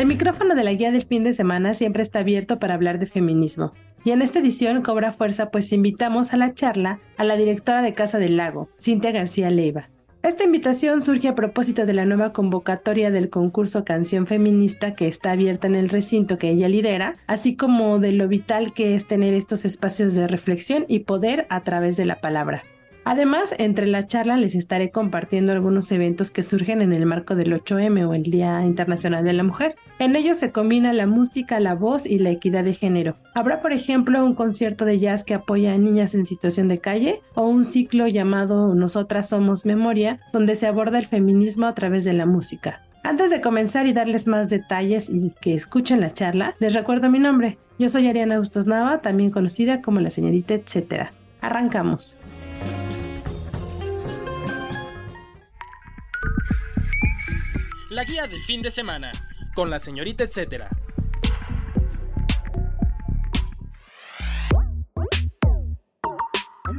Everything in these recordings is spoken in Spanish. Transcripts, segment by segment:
El micrófono de la guía del fin de semana siempre está abierto para hablar de feminismo. Y en esta edición cobra fuerza pues invitamos a la charla a la directora de Casa del Lago, Cintia García Leiva. Esta invitación surge a propósito de la nueva convocatoria del concurso Canción Feminista que está abierta en el recinto que ella lidera, así como de lo vital que es tener estos espacios de reflexión y poder a través de la palabra. Además, entre la charla les estaré compartiendo algunos eventos que surgen en el marco del 8M o el Día Internacional de la Mujer. En ellos se combina la música, la voz y la equidad de género. Habrá, por ejemplo, un concierto de jazz que apoya a niñas en situación de calle o un ciclo llamado Nosotras Somos Memoria, donde se aborda el feminismo a través de la música. Antes de comenzar y darles más detalles y que escuchen la charla, les recuerdo mi nombre. Yo soy Ariana Bustos Nava, también conocida como la señorita etcétera. Arrancamos. La guía del fin de semana, con la señorita etcétera.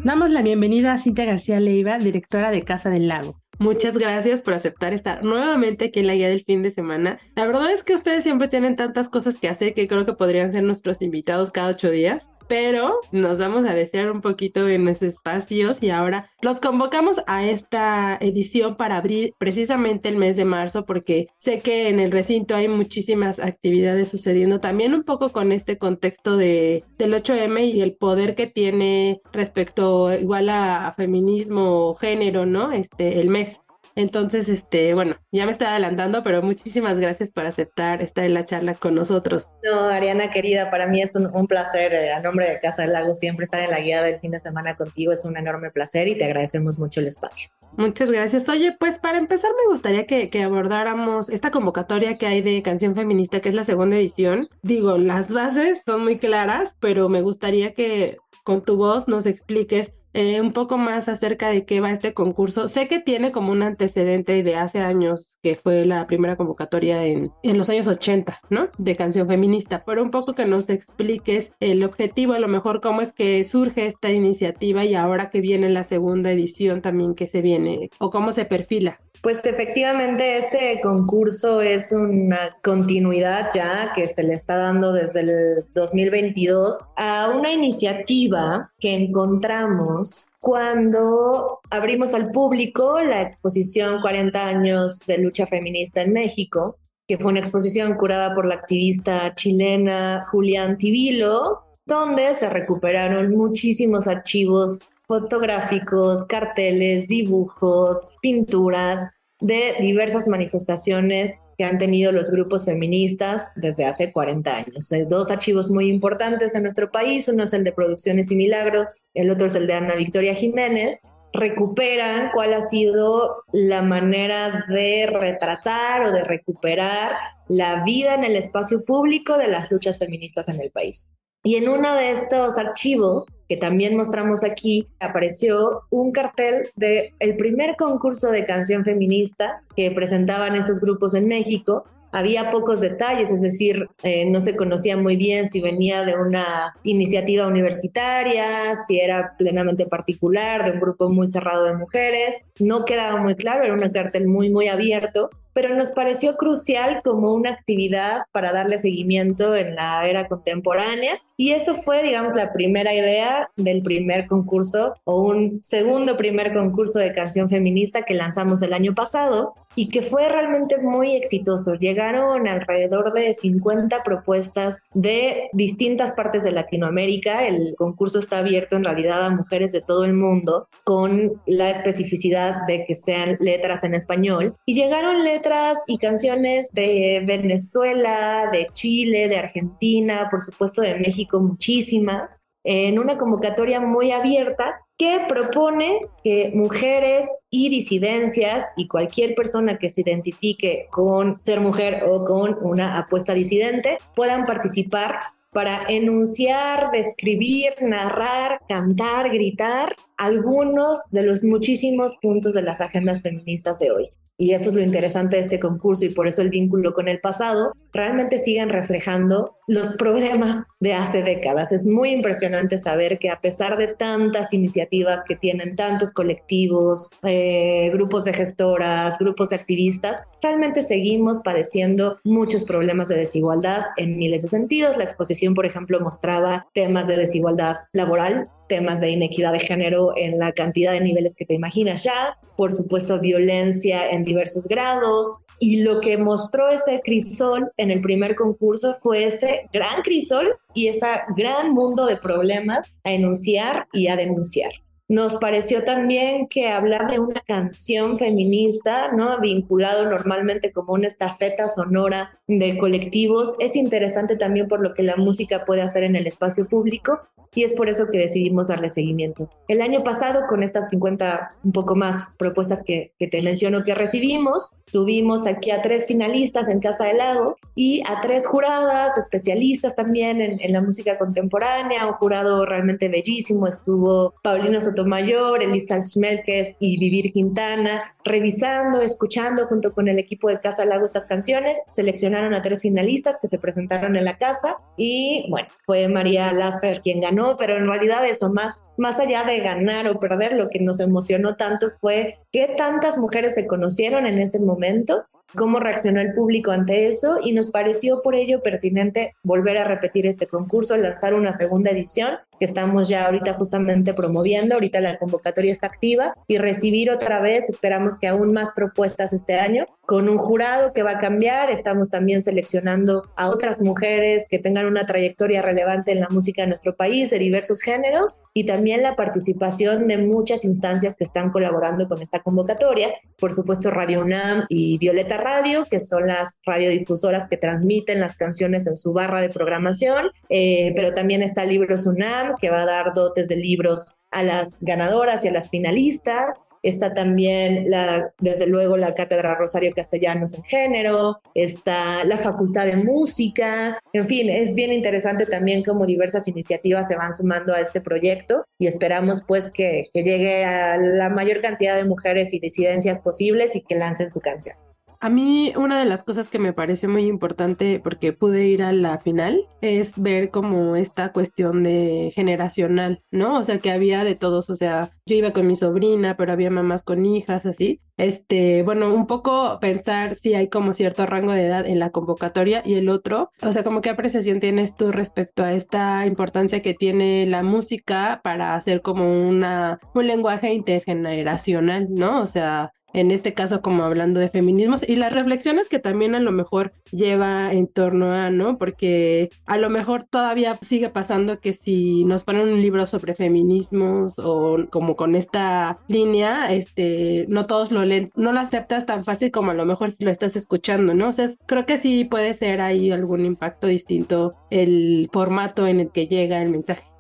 Damos la bienvenida a Cintia García Leiva, directora de Casa del Lago. Muchas gracias por aceptar estar nuevamente aquí en la guía del fin de semana. La verdad es que ustedes siempre tienen tantas cosas que hacer que creo que podrían ser nuestros invitados cada ocho días pero nos vamos a desear un poquito en esos espacios y ahora los convocamos a esta edición para abrir precisamente el mes de marzo porque sé que en el recinto hay muchísimas actividades sucediendo también un poco con este contexto de, del 8M y el poder que tiene respecto igual a, a feminismo o género, ¿no? Este, el mes. Entonces, este, bueno, ya me estoy adelantando, pero muchísimas gracias por aceptar estar en la charla con nosotros. No, Ariana querida, para mí es un, placer, eh, a nombre de Casa del Lago, siempre estar en la guía del fin de semana contigo, es un enorme placer y te agradecemos mucho el espacio. Muchas gracias. Oye, pues para empezar me gustaría que, que, abordáramos esta convocatoria que hay de Canción Feminista, que es la segunda edición. Digo, las bases son muy claras, pero me gustaría que con tu voz nos expliques eh, un poco más acerca de qué va este concurso. Sé que tiene como un antecedente de hace años, que fue la primera convocatoria en, en los años 80, ¿no? De canción feminista, pero un poco que nos expliques el objetivo, a lo mejor cómo es que surge esta iniciativa y ahora que viene la segunda edición también que se viene, o cómo se perfila. Pues efectivamente este concurso es una continuidad ya que se le está dando desde el 2022 a una iniciativa que encontramos cuando abrimos al público la exposición 40 años de lucha feminista en México, que fue una exposición curada por la activista chilena Julián Tibilo, donde se recuperaron muchísimos archivos fotográficos, carteles, dibujos, pinturas de diversas manifestaciones que han tenido los grupos feministas desde hace 40 años. Hay dos archivos muy importantes en nuestro país, uno es el de Producciones y Milagros, el otro es el de Ana Victoria Jiménez, recuperan cuál ha sido la manera de retratar o de recuperar la vida en el espacio público de las luchas feministas en el país. Y en uno de estos archivos que también mostramos aquí apareció un cartel de el primer concurso de canción feminista que presentaban estos grupos en México. Había pocos detalles, es decir, eh, no se conocía muy bien si venía de una iniciativa universitaria, si era plenamente particular, de un grupo muy cerrado de mujeres. No quedaba muy claro, era un cartel muy, muy abierto pero nos pareció crucial como una actividad para darle seguimiento en la era contemporánea. Y eso fue, digamos, la primera idea del primer concurso o un segundo primer concurso de canción feminista que lanzamos el año pasado y que fue realmente muy exitoso. Llegaron alrededor de 50 propuestas de distintas partes de Latinoamérica. El concurso está abierto en realidad a mujeres de todo el mundo con la especificidad de que sean letras en español. Y llegaron letras y canciones de Venezuela, de Chile, de Argentina, por supuesto de México, muchísimas en una convocatoria muy abierta que propone que mujeres y disidencias y cualquier persona que se identifique con ser mujer o con una apuesta disidente puedan participar para enunciar, describir, narrar, cantar, gritar algunos de los muchísimos puntos de las agendas feministas de hoy. Y eso es lo interesante de este concurso y por eso el vínculo con el pasado realmente siguen reflejando los problemas de hace décadas. Es muy impresionante saber que a pesar de tantas iniciativas que tienen tantos colectivos, eh, grupos de gestoras, grupos de activistas, realmente seguimos padeciendo muchos problemas de desigualdad en miles de sentidos. La exposición, por ejemplo, mostraba temas de desigualdad laboral, temas de inequidad de género en la cantidad de niveles que te imaginas ya, por supuesto violencia en diversos grados, y lo que mostró ese crisol en el primer concurso fue ese gran crisol y ese gran mundo de problemas a enunciar y a denunciar. Nos pareció también que hablar de una canción feminista, ¿no? Vinculado normalmente como una estafeta sonora de colectivos, es interesante también por lo que la música puede hacer en el espacio público y es por eso que decidimos darle seguimiento. El año pasado, con estas 50, un poco más propuestas que, que te menciono que recibimos, tuvimos aquí a tres finalistas en Casa del Lago y a tres juradas, especialistas también en, en la música contemporánea, un jurado realmente bellísimo, estuvo Paulino Sotomayor, Elisa Schmelkes y Vivir Quintana, revisando, escuchando junto con el equipo de Casa Lago estas canciones, seleccionaron a tres finalistas que se presentaron en la casa y bueno, fue María Lasper quien ganó pero en realidad eso, más, más allá de ganar o perder, lo que nos emocionó tanto fue que tantas mujeres se conocieron en ese momento cómo reaccionó el público ante eso y nos pareció por ello pertinente volver a repetir este concurso, lanzar una segunda edición que estamos ya ahorita justamente promoviendo, ahorita la convocatoria está activa y recibir otra vez, esperamos que aún más propuestas este año, con un jurado que va a cambiar, estamos también seleccionando a otras mujeres que tengan una trayectoria relevante en la música de nuestro país de diversos géneros y también la participación de muchas instancias que están colaborando con esta convocatoria, por supuesto Radio UNAM y Violeta Radio, que son las radiodifusoras que transmiten las canciones en su barra de programación, eh, pero también está Libros UNAM, que va a dar dotes de libros a las ganadoras y a las finalistas. Está también, la, desde luego, la Cátedra Rosario Castellanos en Género, está la Facultad de Música, en fin, es bien interesante también cómo diversas iniciativas se van sumando a este proyecto y esperamos pues que, que llegue a la mayor cantidad de mujeres y disidencias posibles y que lancen su canción. A mí una de las cosas que me parece muy importante porque pude ir a la final es ver como esta cuestión de generacional, ¿no? O sea, que había de todos, o sea, yo iba con mi sobrina, pero había mamás con hijas, así. Este, bueno, un poco pensar si hay como cierto rango de edad en la convocatoria y el otro, o sea, como qué apreciación tienes tú respecto a esta importancia que tiene la música para hacer como una, un lenguaje intergeneracional, ¿no? O sea, en este caso como hablando de feminismos y las reflexiones que también a lo mejor lleva en torno a, ¿no? Porque a lo mejor todavía sigue pasando que si nos ponen un libro sobre feminismos o como con esta línea, este, no todos lo leen, no lo aceptas tan fácil como a lo mejor si lo estás escuchando, ¿no? O sea, creo que sí puede ser ahí algún impacto distinto el formato en el que llega el mensaje.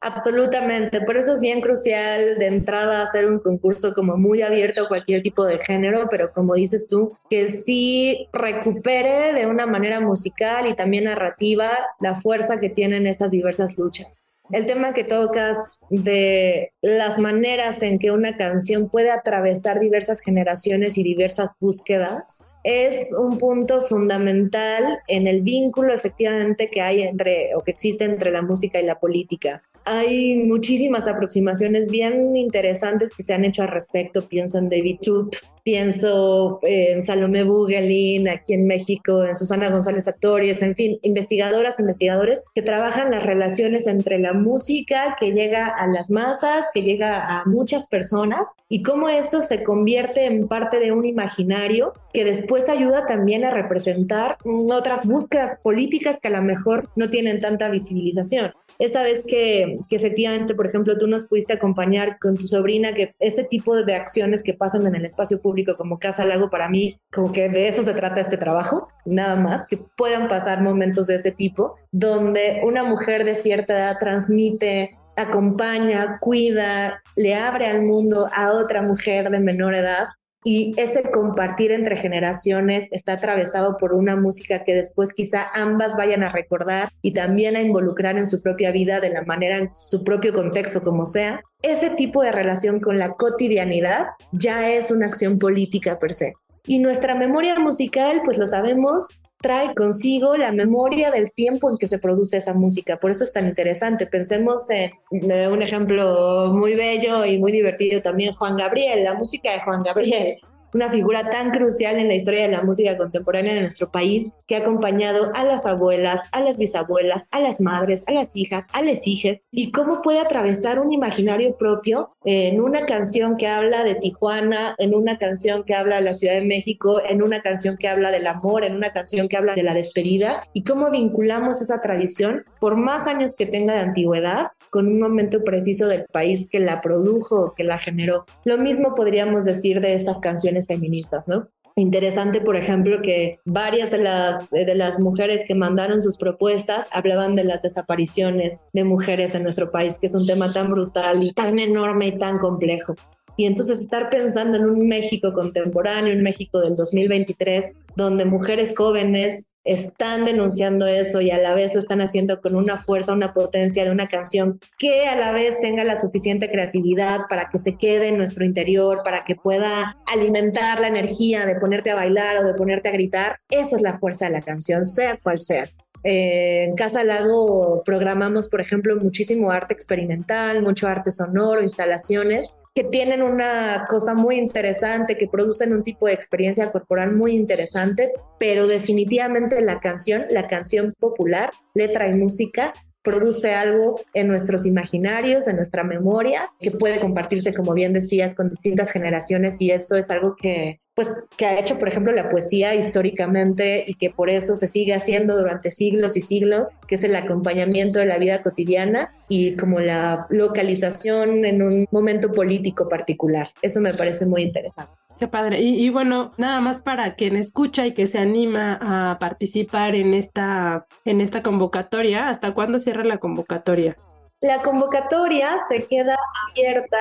Absolutamente, por eso es bien crucial de entrada hacer un concurso como muy abierto a cualquier tipo de género, pero como dices tú, que sí recupere de una manera musical y también narrativa la fuerza que tienen estas diversas luchas. El tema que tocas de las maneras en que una canción puede atravesar diversas generaciones y diversas búsquedas es un punto fundamental en el vínculo efectivamente que hay entre o que existe entre la música y la política hay muchísimas aproximaciones bien interesantes que se han hecho al respecto. Pienso en David Tup, pienso en Salomé Bugelin aquí en México, en Susana González Actorias, en fin, investigadoras, investigadores que trabajan las relaciones entre la música que llega a las masas, que llega a muchas personas y cómo eso se convierte en parte de un imaginario que después ayuda también a representar otras búsquedas políticas que a lo mejor no tienen tanta visibilización esa vez que, que, efectivamente, por ejemplo, tú nos pudiste acompañar con tu sobrina, que ese tipo de acciones que pasan en el espacio público como Casa Lago, para mí, como que de eso se trata este trabajo, nada más, que puedan pasar momentos de ese tipo, donde una mujer de cierta edad transmite acompaña, cuida, le abre al mundo a otra mujer de menor edad. Y ese compartir entre generaciones está atravesado por una música que después quizá ambas vayan a recordar y también a involucrar en su propia vida de la manera, en su propio contexto, como sea. Ese tipo de relación con la cotidianidad ya es una acción política per se. Y nuestra memoria musical, pues lo sabemos, trae consigo la memoria del tiempo en que se produce esa música. Por eso es tan interesante. Pensemos en un ejemplo muy bello y muy divertido también, Juan Gabriel, la música de Juan Gabriel una figura tan crucial en la historia de la música contemporánea de nuestro país que ha acompañado a las abuelas, a las bisabuelas, a las madres, a las hijas, a las hijas y cómo puede atravesar un imaginario propio en una canción que habla de Tijuana, en una canción que habla de la Ciudad de México, en una canción que habla del amor, en una canción que habla de la despedida y cómo vinculamos esa tradición por más años que tenga de antigüedad con un momento preciso del país que la produjo, que la generó. Lo mismo podríamos decir de estas canciones feministas, ¿no? Interesante, por ejemplo, que varias de las, de las mujeres que mandaron sus propuestas hablaban de las desapariciones de mujeres en nuestro país, que es un tema tan brutal y tan enorme y tan complejo. Y entonces estar pensando en un México contemporáneo, un México del 2023, donde mujeres jóvenes están denunciando eso y a la vez lo están haciendo con una fuerza, una potencia de una canción que a la vez tenga la suficiente creatividad para que se quede en nuestro interior, para que pueda alimentar la energía de ponerte a bailar o de ponerte a gritar. Esa es la fuerza de la canción, sea cual sea. Eh, en Casa Lago programamos, por ejemplo, muchísimo arte experimental, mucho arte sonoro, instalaciones que tienen una cosa muy interesante, que producen un tipo de experiencia corporal muy interesante, pero definitivamente la canción, la canción popular, letra y música, produce algo en nuestros imaginarios, en nuestra memoria, que puede compartirse, como bien decías, con distintas generaciones y eso es algo que, pues, que ha hecho, por ejemplo, la poesía históricamente y que por eso se sigue haciendo durante siglos y siglos, que es el acompañamiento de la vida cotidiana y como la localización en un momento político particular. Eso me parece muy interesante. Qué padre. Y, bueno, nada más para quien escucha y que se anima a participar en esta, en esta convocatoria, ¿hasta cuándo cierra la convocatoria? La convocatoria se queda abierta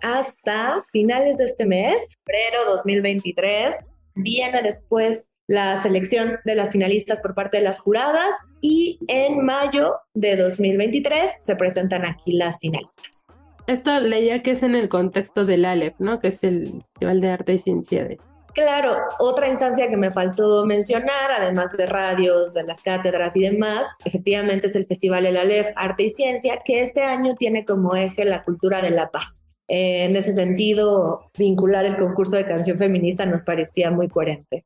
hasta finales de este mes, febrero 2023. Viene después la selección de las finalistas por parte de las juradas y en mayo de 2023 se presentan aquí las finalistas. Esto leía que es en el contexto del ALEP, ¿no? Que es el Festival de Arte y Ciencia de... Claro, otra instancia que me faltó mencionar, además de radios, de las cátedras y demás, efectivamente es el Festival del Aleph Arte y Ciencia, que este año tiene como eje la cultura de la paz. en ese sentido, vincular el concurso de canción feminista nos parecía muy coherente.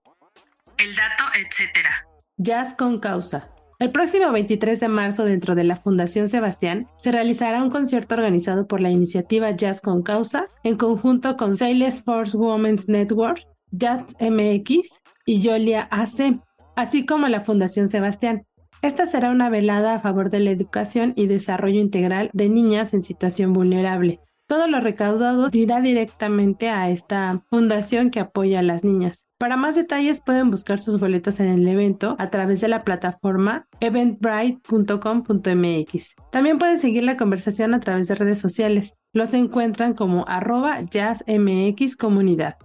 El dato, etcétera. Jazz con causa. El próximo 23 de marzo, dentro de la Fundación Sebastián, se realizará un concierto organizado por la iniciativa Jazz con Causa, en conjunto con Sales Force Women's Network, Jazz MX y Yolia AC, así como la Fundación Sebastián. Esta será una velada a favor de la educación y desarrollo integral de niñas en situación vulnerable. Todo lo recaudado irá directamente a esta fundación que apoya a las niñas. Para más detalles pueden buscar sus boletos en el evento a través de la plataforma eventbrite.com.mx. También pueden seguir la conversación a través de redes sociales. Los encuentran como arroba jazzmx comunidad.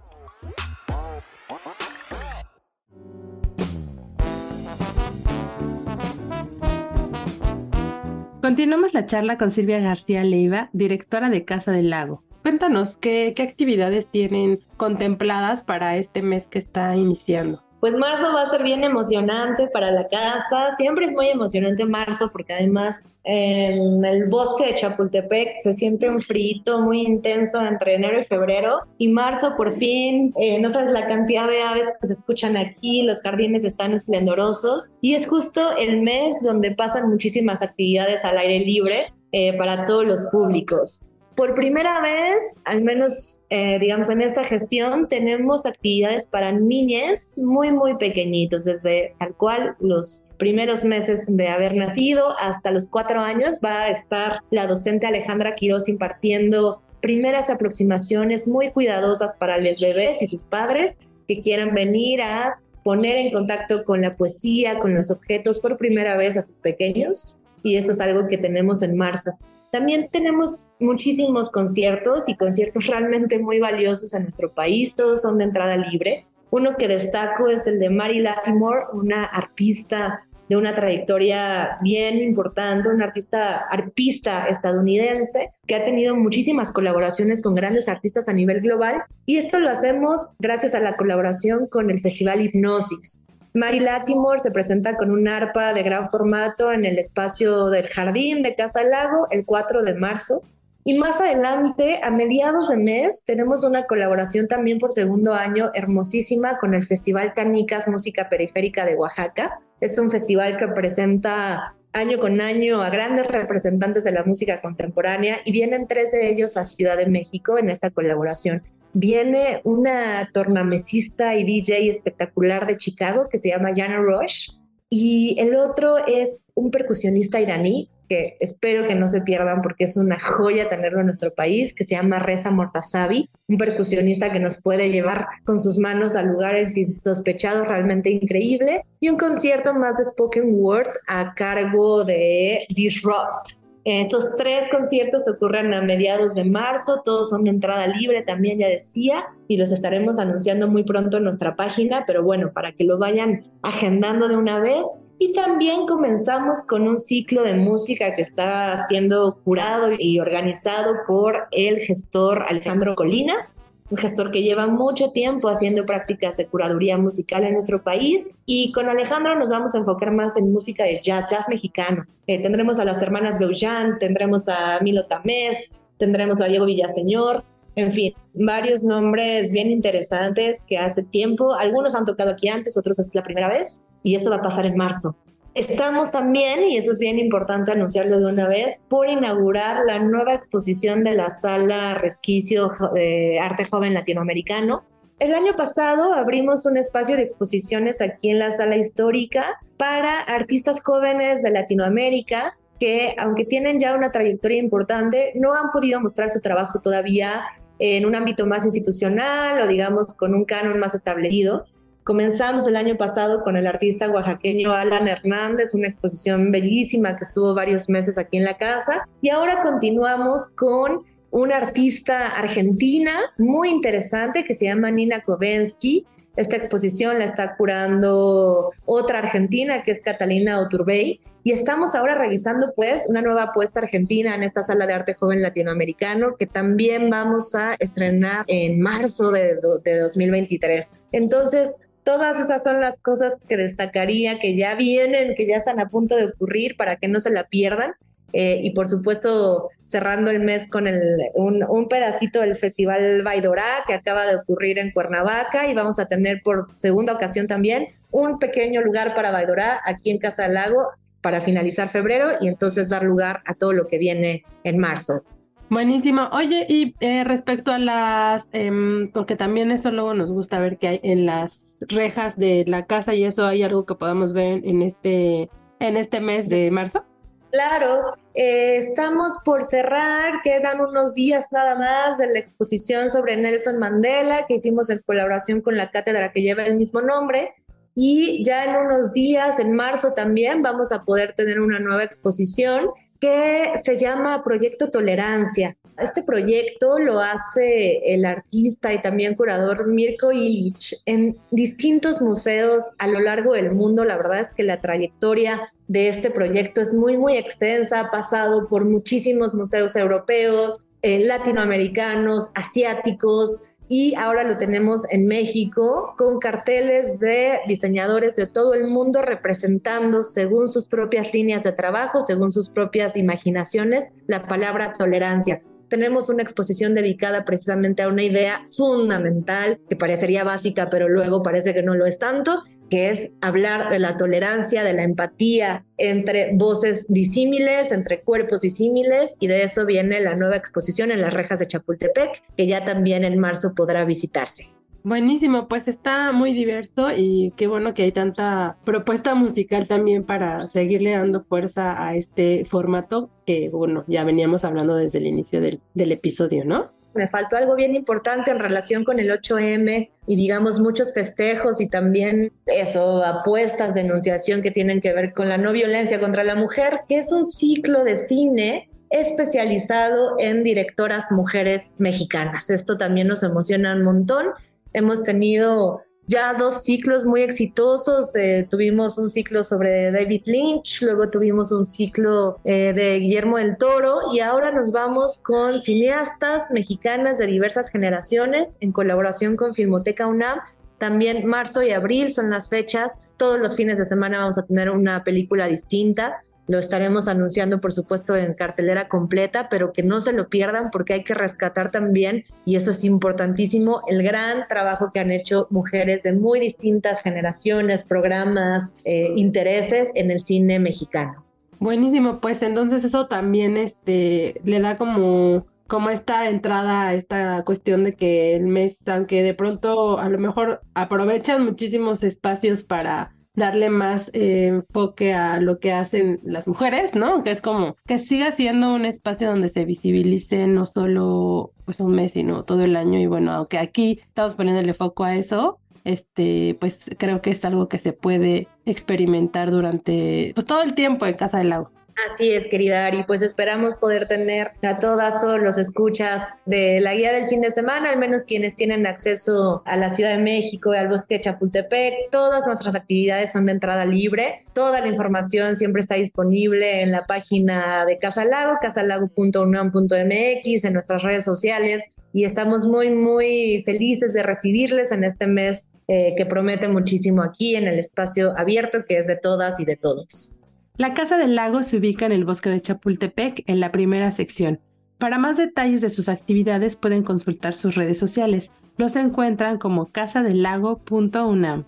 Continuamos la charla con Silvia García Leiva, directora de Casa del Lago. Cuéntanos qué, actividades tienen contempladas para este mes que está iniciando. Pues marzo va a ser bien emocionante para la casa. Siempre es muy emocionante marzo porque además en el bosque de Chapultepec se siente un frío muy intenso entre enero y febrero. Y marzo por fin, eh, no sabes la cantidad de aves que se escuchan aquí, los jardines están esplendorosos. Y es justo el mes donde pasan muchísimas actividades al aire libre eh, para todos los públicos. Por primera vez, al menos eh, digamos en esta gestión, tenemos actividades para niñas muy, muy pequeñitos, desde tal cual los primeros meses de haber nacido hasta los cuatro años va a estar la docente Alejandra Quiroz impartiendo primeras aproximaciones muy cuidadosas para los bebés y sus padres que quieran venir a poner en contacto con la poesía, con los objetos por primera vez a sus pequeños. Y eso es algo que tenemos en marzo. También tenemos muchísimos conciertos y conciertos realmente muy valiosos en nuestro país, todos son de entrada libre. Uno que destaco es el de Mary Latimore, una arpista de una trayectoria bien importante, una artista arpista estadounidense que ha tenido muchísimas colaboraciones con grandes artistas a nivel global y esto lo hacemos gracias a la colaboración con el Festival Hipnosis. Mary Latimore se presenta con un arpa de gran formato en el espacio del jardín de Casa Lago el 4 de marzo. Y más adelante, a mediados de mes, tenemos una colaboración también por segundo año hermosísima con el Festival Canicas Música Periférica de Oaxaca. Es un festival que presenta año con año a grandes representantes de la música contemporánea y vienen tres de ellos a Ciudad de México en esta colaboración. Viene una tornamesista y DJ espectacular de Chicago que se llama Jana Rush y el otro es un percusionista iraní que espero que no se pierdan porque es una joya tenerlo en nuestro país, que se llama Reza Mortazavi, un percusionista que nos puede llevar con sus manos a lugares insospechados realmente increíble, y un concierto más de spoken word a cargo de Disrupt. Estos tres conciertos ocurren a mediados de marzo, todos son de entrada libre, también ya decía, y los estaremos anunciando muy pronto en nuestra página, pero bueno, para que lo vayan agendando de una vez. Y también comenzamos con un ciclo de música que está siendo curado y organizado por el gestor Alejandro Colinas un gestor que lleva mucho tiempo haciendo prácticas de curaduría musical en nuestro país. Y con Alejandro nos vamos a enfocar más en música de jazz, jazz mexicano. Eh, tendremos a las hermanas Beujan, tendremos a Milo Tamés, tendremos a Diego Villaseñor, en fin, varios nombres bien interesantes que hace tiempo, algunos han tocado aquí antes, otros es la primera vez, y eso va a pasar en marzo. Estamos también, y eso es bien importante anunciarlo de una vez, por inaugurar la nueva exposición de la sala Resquicio de Arte Joven Latinoamericano. El año pasado abrimos un espacio de exposiciones aquí en la sala histórica para artistas jóvenes de Latinoamérica que, aunque tienen ya una trayectoria importante, no han podido mostrar su trabajo todavía en un ámbito más institucional o digamos con un canon más establecido. Comenzamos el año pasado con el artista oaxaqueño Alan Hernández, una exposición bellísima que estuvo varios meses aquí en la casa. Y ahora continuamos con una artista argentina muy interesante que se llama Nina Kovensky. Esta exposición la está curando otra argentina que es Catalina Oturbey y estamos ahora revisando pues una nueva apuesta argentina en esta sala de arte joven latinoamericano que también vamos a estrenar en marzo de, de 2023. Entonces, Todas esas son las cosas que destacaría, que ya vienen, que ya están a punto de ocurrir para que no se la pierdan. Eh, y por supuesto, cerrando el mes con el, un, pedacito del Festival Baidorá que acaba de ocurrir en Cuernavaca y vamos a tener por segunda ocasión también un pequeño lugar para Baidorá aquí en Casa del Lago para finalizar febrero y entonces dar lugar a todo lo que viene en marzo. Buenísimo. Oye, y eh, respecto a las, em, porque también eso luego nos gusta ver que hay en las rejas de la casa y eso hay algo que podamos ver en este, en este mes de marzo. Claro, eh, estamos por cerrar, quedan unos días nada más de la exposición sobre Nelson Mandela que hicimos en colaboración con la cátedra que lleva el mismo nombre. Y ya en unos días, en marzo también, vamos a poder tener una nueva exposición que se llama Proyecto Tolerancia. Este proyecto lo hace el artista y también curador Mirko Illich en distintos museos a lo largo del mundo. La verdad es que la trayectoria de este proyecto es muy, muy extensa. Ha pasado por muchísimos museos europeos, eh, latinoamericanos, asiáticos, y ahora lo tenemos en México con carteles de diseñadores de todo el mundo representando según sus propias líneas de trabajo, según sus propias imaginaciones, la palabra tolerancia. Tenemos una exposición dedicada precisamente a una idea fundamental que parecería básica, pero luego parece que no lo es tanto, que es hablar de la tolerancia, de la empatía entre voces disímiles, entre cuerpos disímiles, y de eso viene la nueva exposición en las rejas de Chapultepec, que ya también en marzo podrá visitarse. Buenísimo, pues está muy diverso y qué bueno que hay tanta propuesta musical también para seguirle dando fuerza a este formato que, bueno, ya veníamos hablando desde el inicio del, del episodio, ¿no? Me faltó algo bien importante en relación con el 8M y digamos muchos festejos y también eso, apuestas de enunciación que tienen que ver con la no violencia contra la mujer, que es un ciclo de cine especializado en directoras mujeres mexicanas. Esto también nos emociona un montón. Hemos tenido ya dos ciclos muy exitosos. Eh, tuvimos un ciclo sobre David Lynch, luego tuvimos un ciclo eh, de Guillermo del Toro y ahora nos vamos con cineastas mexicanas de diversas generaciones en colaboración con Filmoteca UNAM. También marzo y abril son las fechas. Todos los fines de semana vamos a tener una película distinta. Lo estaremos anunciando, por supuesto, en cartelera completa, pero que no se lo pierdan porque hay que rescatar también, y eso es importantísimo, el gran trabajo que han hecho mujeres de muy distintas generaciones, programas, eh, intereses en el cine mexicano. Buenísimo, pues entonces eso también este, le da como como esta entrada esta cuestión de que el mes, aunque de pronto a lo mejor aprovechan muchísimos espacios para darle más eh, enfoque a lo que hacen las mujeres, ¿no? Que es como que siga siendo un espacio donde se visibilice no solo pues un mes, sino todo el año. Y bueno, aunque aquí estamos poniéndole foco a eso, este, pues creo que es algo que se puede experimentar durante pues todo el tiempo en Casa del Lago. Así es, querida Ari, pues esperamos poder tener a todas, todos los escuchas de la guía del fin de semana, al menos quienes tienen acceso a la Ciudad de México y al bosque Chapultepec. Todas nuestras actividades son de entrada libre. Toda la información siempre está disponible en la página de Casa Lago, casalago.unam.mx, en nuestras redes sociales y estamos muy, muy felices de recibirles en este mes eh, que promete muchísimo aquí en el espacio abierto que es de todas y de todos. La Casa del Lago se ubica en el bosque de Chapultepec, en la primera sección. Para más detalles de sus actividades pueden consultar sus redes sociales. Los encuentran como casadelago.unam.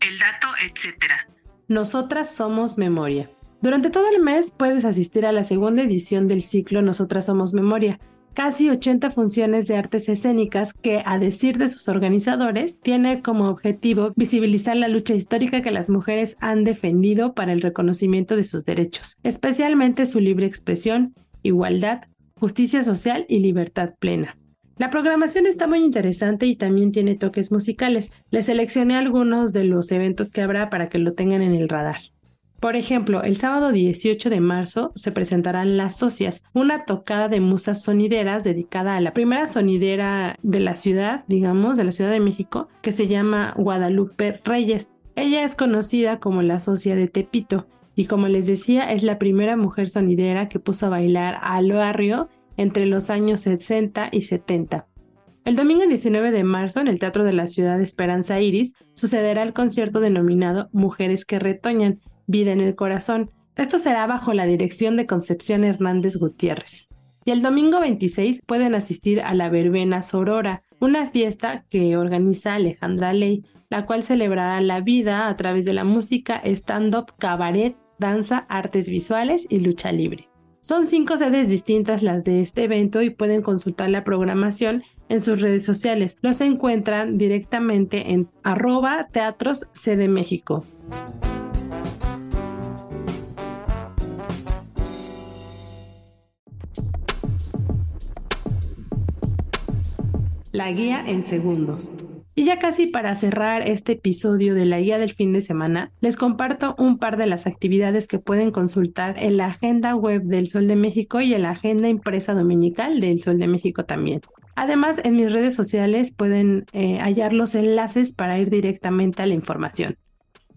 El dato, etc. Nosotras somos memoria. Durante todo el mes puedes asistir a la segunda edición del ciclo Nosotras somos memoria, casi 80 funciones de artes escénicas que, a decir de sus organizadores, tiene como objetivo visibilizar la lucha histórica que las mujeres han defendido para el reconocimiento de sus derechos, especialmente su libre expresión, igualdad, justicia social y libertad plena. La programación está muy interesante y también tiene toques musicales. Les seleccioné algunos de los eventos que habrá para que lo tengan en el radar. Por ejemplo, el sábado 18 de marzo se presentarán Las Socias, una tocada de musas sonideras dedicada a la primera sonidera de la ciudad, digamos, de la Ciudad de México, que se llama Guadalupe Reyes. Ella es conocida como la socia de Tepito y como les decía es la primera mujer sonidera que puso a bailar al barrio entre los años 60 y 70. El domingo 19 de marzo, en el Teatro de la Ciudad de Esperanza Iris, sucederá el concierto denominado Mujeres que Retoñan, Vida en el Corazón. Esto será bajo la dirección de Concepción Hernández Gutiérrez. Y el domingo 26 pueden asistir a la Verbena Sorora, una fiesta que organiza Alejandra Ley, la cual celebrará la vida a través de la música, stand-up, cabaret, danza, artes visuales y lucha libre. Son cinco sedes distintas las de este evento y pueden consultar la programación en sus redes sociales. Los encuentran directamente en arroba teatros México. La guía en segundos. Y ya casi para cerrar este episodio de la guía del fin de semana, les comparto un par de las actividades que pueden consultar en la agenda web del Sol de México y en la agenda impresa dominical del Sol de México también. Además, en mis redes sociales pueden eh, hallar los enlaces para ir directamente a la información.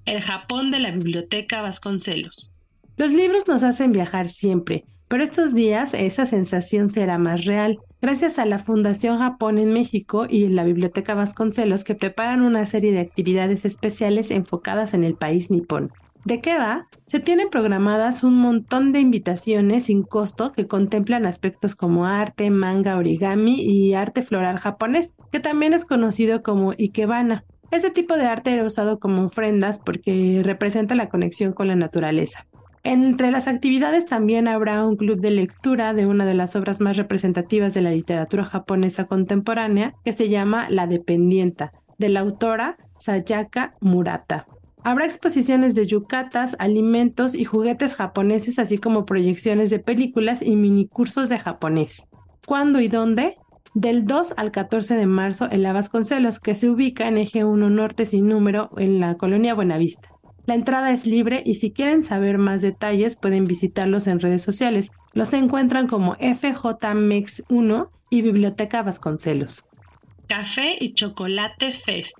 El Japón de la Biblioteca Vasconcelos. Los libros nos hacen viajar siempre, pero estos días esa sensación será más real, gracias a la Fundación Japón en México y la Biblioteca Vasconcelos que preparan una serie de actividades especiales enfocadas en el país nipón. ¿De qué va? Se tienen programadas un montón de invitaciones sin costo que contemplan aspectos como arte, manga, origami y arte floral japonés, que también es conocido como ikebana. Este tipo de arte era usado como ofrendas porque representa la conexión con la naturaleza. Entre las actividades también habrá un club de lectura de una de las obras más representativas de la literatura japonesa contemporánea que se llama La Dependienta, de la autora Sayaka Murata. Habrá exposiciones de yucatas, alimentos y juguetes japoneses, así como proyecciones de películas y minicursos de japonés. ¿Cuándo y dónde? Del 2 al 14 de marzo en la Vasconcelos, que se ubica en Eje 1 Norte sin número en la colonia Buenavista. La entrada es libre y si quieren saber más detalles pueden visitarlos en redes sociales. Los encuentran como FJMEX1 y Biblioteca Vasconcelos. Café y Chocolate Fest.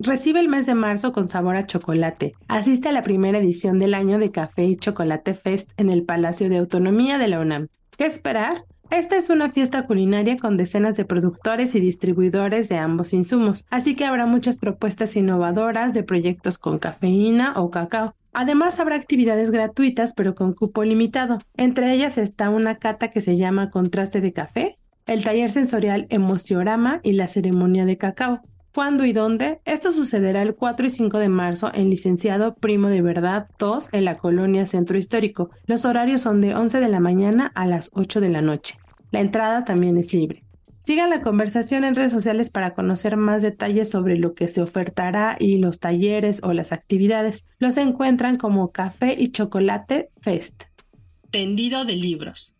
Recibe el mes de marzo con sabor a chocolate. Asiste a la primera edición del año de Café y Chocolate Fest en el Palacio de Autonomía de la UNAM. ¿Qué esperar? Esta es una fiesta culinaria con decenas de productores y distribuidores de ambos insumos, así que habrá muchas propuestas innovadoras de proyectos con cafeína o cacao. Además habrá actividades gratuitas pero con cupo limitado. Entre ellas está una cata que se llama Contraste de Café, el taller sensorial Emociorama y la ceremonia de cacao. ¿Cuándo y dónde? Esto sucederá el 4 y 5 de marzo en Licenciado Primo de Verdad 2 en la colonia Centro Histórico. Los horarios son de 11 de la mañana a las 8 de la noche. La entrada también es libre. Sigan la conversación en redes sociales para conocer más detalles sobre lo que se ofertará y los talleres o las actividades. Los encuentran como Café y Chocolate Fest. Tendido de libros.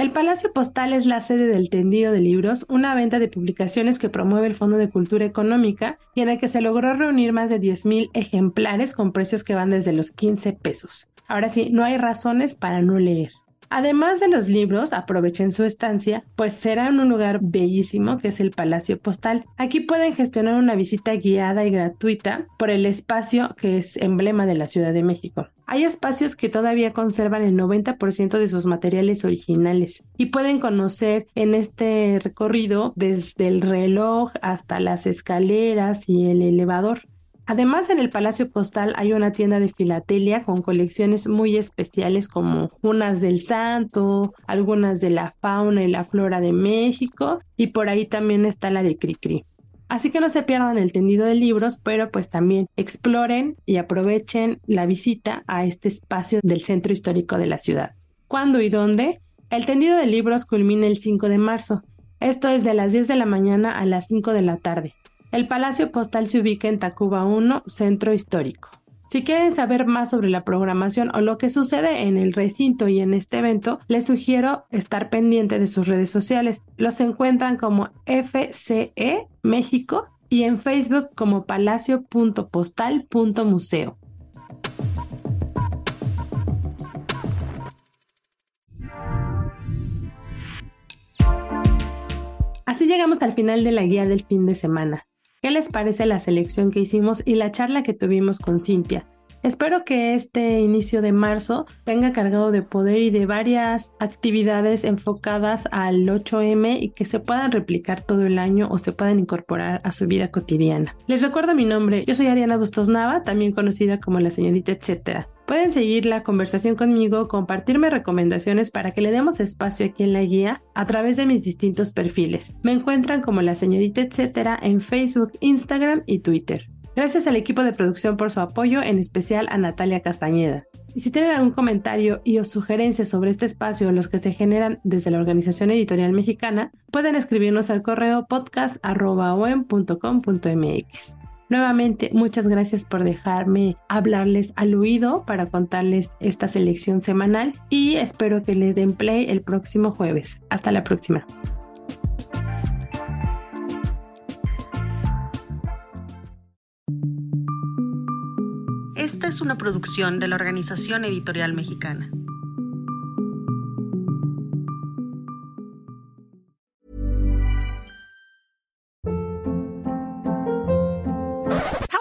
El Palacio Postal es la sede del Tendido de Libros, una venta de publicaciones que promueve el Fondo de Cultura Económica y en el que se logró reunir más de 10.000 ejemplares con precios que van desde los 15 pesos. Ahora sí, no hay razones para no leer. Además de los libros, aprovechen su estancia, pues será en un lugar bellísimo que es el Palacio Postal. Aquí pueden gestionar una visita guiada y gratuita por el espacio que es emblema de la Ciudad de México. Hay espacios que todavía conservan el 90% de sus materiales originales y pueden conocer en este recorrido desde el reloj hasta las escaleras y el elevador. Además, en el Palacio Postal hay una tienda de filatelia con colecciones muy especiales como unas del santo, algunas de la fauna y la flora de México y por ahí también está la de Cricri. Así que no se pierdan el tendido de libros, pero pues también exploren y aprovechen la visita a este espacio del centro histórico de la ciudad. ¿Cuándo y dónde? El tendido de libros culmina el 5 de marzo. Esto es de las 10 de la mañana a las 5 de la tarde. El Palacio Postal se ubica en Tacuba 1, Centro Histórico. Si quieren saber más sobre la programación o lo que sucede en el recinto y en este evento, les sugiero estar pendiente de sus redes sociales. Los encuentran como FCE México y en Facebook como palacio.postal.museo. Así llegamos al final de la guía del fin de semana. ¿Qué les parece la selección que hicimos y la charla que tuvimos con Cintia? Espero que este inicio de marzo venga cargado de poder y de varias actividades enfocadas al 8M y que se puedan replicar todo el año o se puedan incorporar a su vida cotidiana. Les recuerdo mi nombre, yo soy Ariana Bustos Nava, también conocida como la señorita etcétera. Pueden seguir la conversación conmigo, compartirme recomendaciones para que le demos espacio aquí en la guía a través de mis distintos perfiles. Me encuentran como la señorita etcétera en Facebook, Instagram y Twitter. Gracias al equipo de producción por su apoyo, en especial a Natalia Castañeda. Y si tienen algún comentario y o sugerencias sobre este espacio o los que se generan desde la Organización Editorial Mexicana, pueden escribirnos al correo podcast.com.mx. Nuevamente, muchas gracias por dejarme hablarles al oído para contarles esta selección semanal y espero que les den play el próximo jueves. Hasta la próxima. Esta es una producción de la Organización Editorial Mexicana.